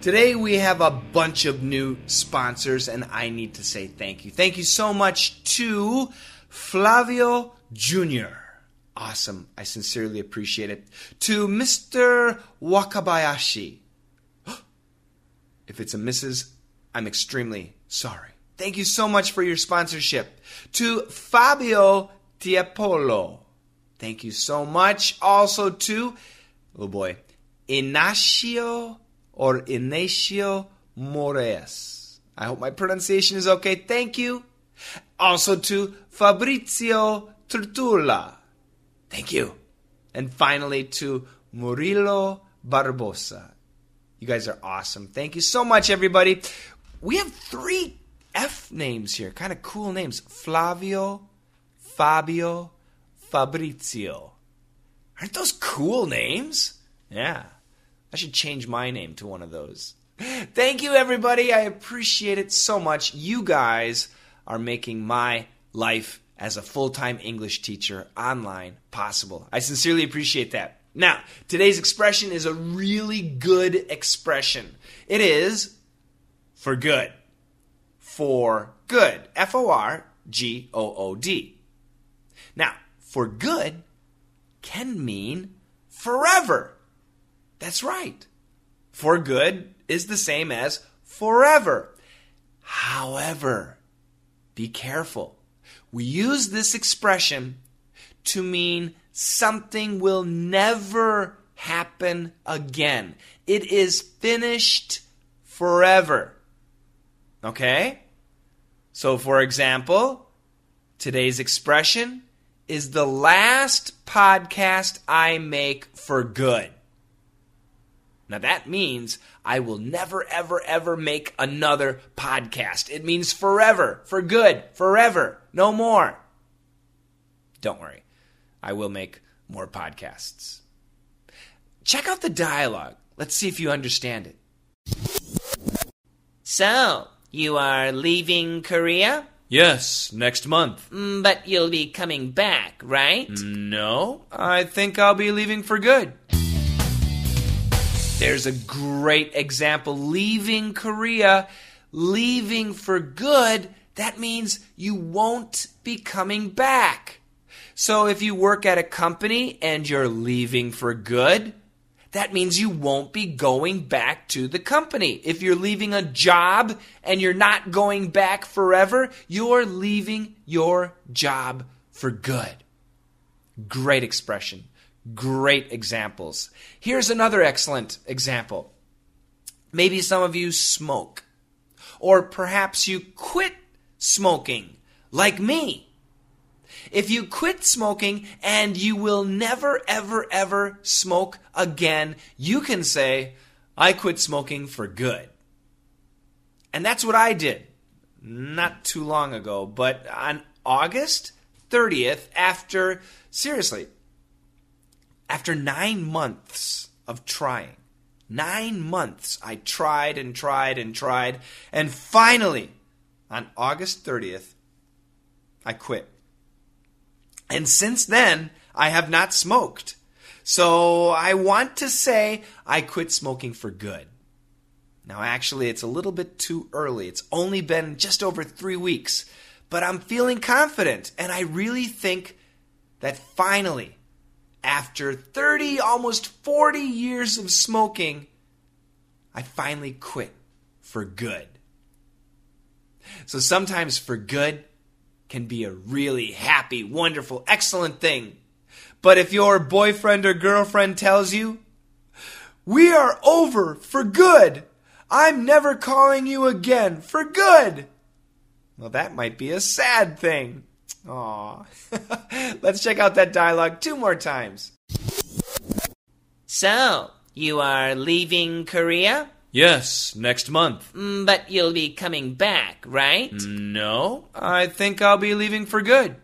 Today we have a bunch of new sponsors, and I need to say thank you. Thank you so much to Flavio Jr. Awesome. I sincerely appreciate it. To Mr. Wakabayashi. If it's a Mrs., I'm extremely sorry. Thank you so much for your sponsorship. To Fabio Tiepolo. Thank you so much. Also to, oh boy, Inacio or Inacio Mores. I hope my pronunciation is okay. Thank you. Also to Fabrizio Turtula. Thank you. And finally to Murillo Barbosa. You guys are awesome. Thank you so much, everybody. We have three F names here, kind of cool names Flavio, Fabio, Fabrizio. Aren't those cool names? Yeah. I should change my name to one of those. Thank you, everybody. I appreciate it so much. You guys are making my life as a full time English teacher online possible. I sincerely appreciate that. Now, today's expression is a really good expression. It is for good. For good. F O R G O O D. Now, for good can mean forever. That's right. For good is the same as forever. However, be careful. We use this expression to mean something will never happen again. It is finished forever. Okay? So, for example, today's expression is the last podcast I make for good. Now that means I will never, ever, ever make another podcast. It means forever, for good, forever, no more. Don't worry, I will make more podcasts. Check out the dialogue. Let's see if you understand it. So, you are leaving Korea? Yes, next month. Mm, but you'll be coming back, right? No, I think I'll be leaving for good. There's a great example. Leaving Korea, leaving for good, that means you won't be coming back. So if you work at a company and you're leaving for good, that means you won't be going back to the company. If you're leaving a job and you're not going back forever, you're leaving your job for good. Great expression. Great examples. Here's another excellent example. Maybe some of you smoke, or perhaps you quit smoking, like me. If you quit smoking and you will never, ever, ever smoke again, you can say, I quit smoking for good. And that's what I did not too long ago, but on August 30th, after, seriously, after nine months of trying, nine months, I tried and tried and tried, and finally, on August 30th, I quit. And since then, I have not smoked. So I want to say I quit smoking for good. Now, actually, it's a little bit too early. It's only been just over three weeks, but I'm feeling confident, and I really think that finally, after 30, almost 40 years of smoking, I finally quit for good. So sometimes for good can be a really happy, wonderful, excellent thing. But if your boyfriend or girlfriend tells you, we are over for good, I'm never calling you again for good. Well, that might be a sad thing. Aw. Let's check out that dialogue two more times. So, you are leaving Korea? Yes, next month. Mm, But you'll be coming back, right? No, I think I'll be leaving for good.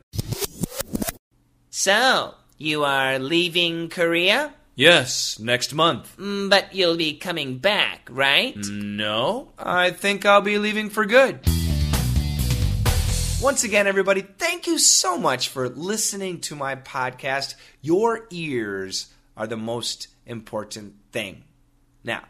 So, you are leaving Korea? Yes, next month. Mm, But you'll be coming back, right? No, I think I'll be leaving for good. Once again, everybody, thank you so much for listening to my podcast. Your ears are the most important thing. Now,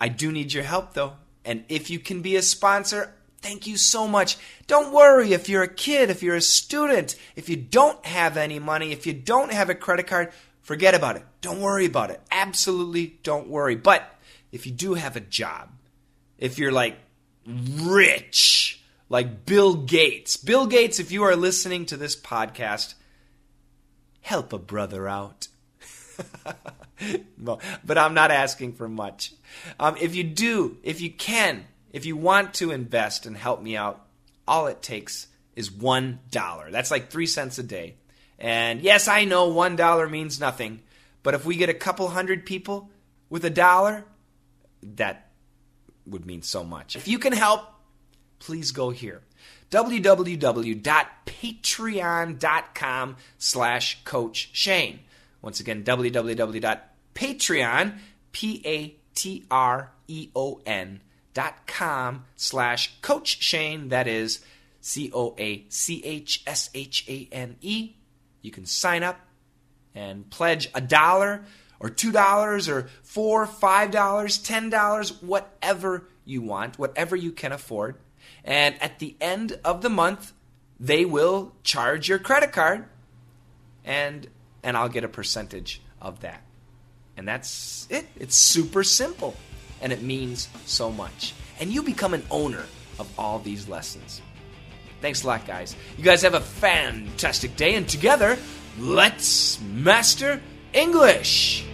I do need your help though, and if you can be a sponsor, thank you so much. Don't worry if you're a kid, if you're a student, if you don't have any money, if you don't have a credit card, forget about it. Don't worry about it. Absolutely don't worry. But if you do have a job, if you're like rich, like Bill Gates, Bill Gates, if you are listening to this podcast, help a brother out. no, but I'm not asking for much. Um, if you do, if you can, if you want to invest and help me out, all it takes is one dollar. That's like three cents a day. And yes, I know one dollar means nothing, but if we get a couple hundred people with a dollar, that would mean so much. If you can help, please go here. www.patreon.com slash coach shane. Once again www.patreon p-a-t-r-e-o-n dot com slash coach shane. That is c-o-a-c-h-s-h-a-n-e you can sign up and pledge a dollar or two dollars or four five dollars ten dollars whatever you want whatever you can afford and at the end of the month they will charge your credit card and and I'll get a percentage of that and that's it it's super simple and it means so much and you become an owner of all these lessons Thanks a lot, guys. You guys have a fantastic day, and together, let's master English.